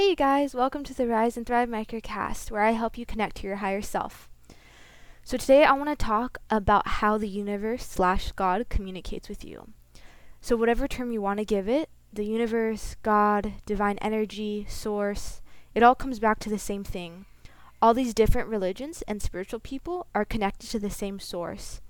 Hey, you guys, welcome to the Rise and Thrive Microcast, where I help you connect to your higher self. So, today I want to talk about how the universe slash God communicates with you. So, whatever term you want to give it, the universe, God, divine energy, source, it all comes back to the same thing. All these different religions and spiritual people are connected to the same source.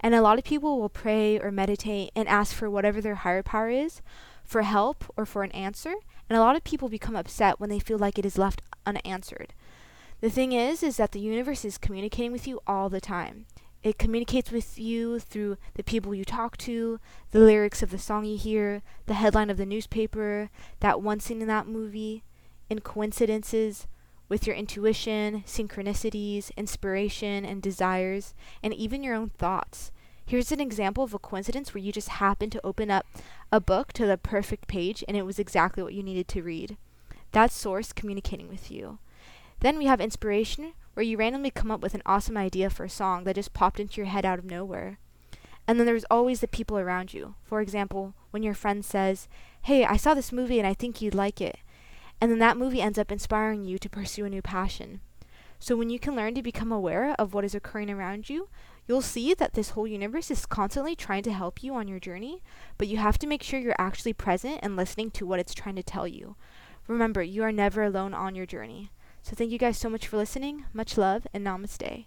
And a lot of people will pray or meditate and ask for whatever their higher power is for help or for an answer, and a lot of people become upset when they feel like it is left unanswered. The thing is is that the universe is communicating with you all the time. It communicates with you through the people you talk to, the lyrics of the song you hear, the headline of the newspaper, that one scene in that movie, in coincidences, with your intuition, synchronicities, inspiration, and desires, and even your own thoughts. Here's an example of a coincidence where you just happened to open up a book to the perfect page and it was exactly what you needed to read. That source communicating with you. Then we have inspiration, where you randomly come up with an awesome idea for a song that just popped into your head out of nowhere. And then there's always the people around you. For example, when your friend says, Hey, I saw this movie and I think you'd like it. And then that movie ends up inspiring you to pursue a new passion. So when you can learn to become aware of what is occurring around you, you'll see that this whole universe is constantly trying to help you on your journey, but you have to make sure you're actually present and listening to what it's trying to tell you. Remember, you are never alone on your journey. So thank you guys so much for listening. Much love and namaste.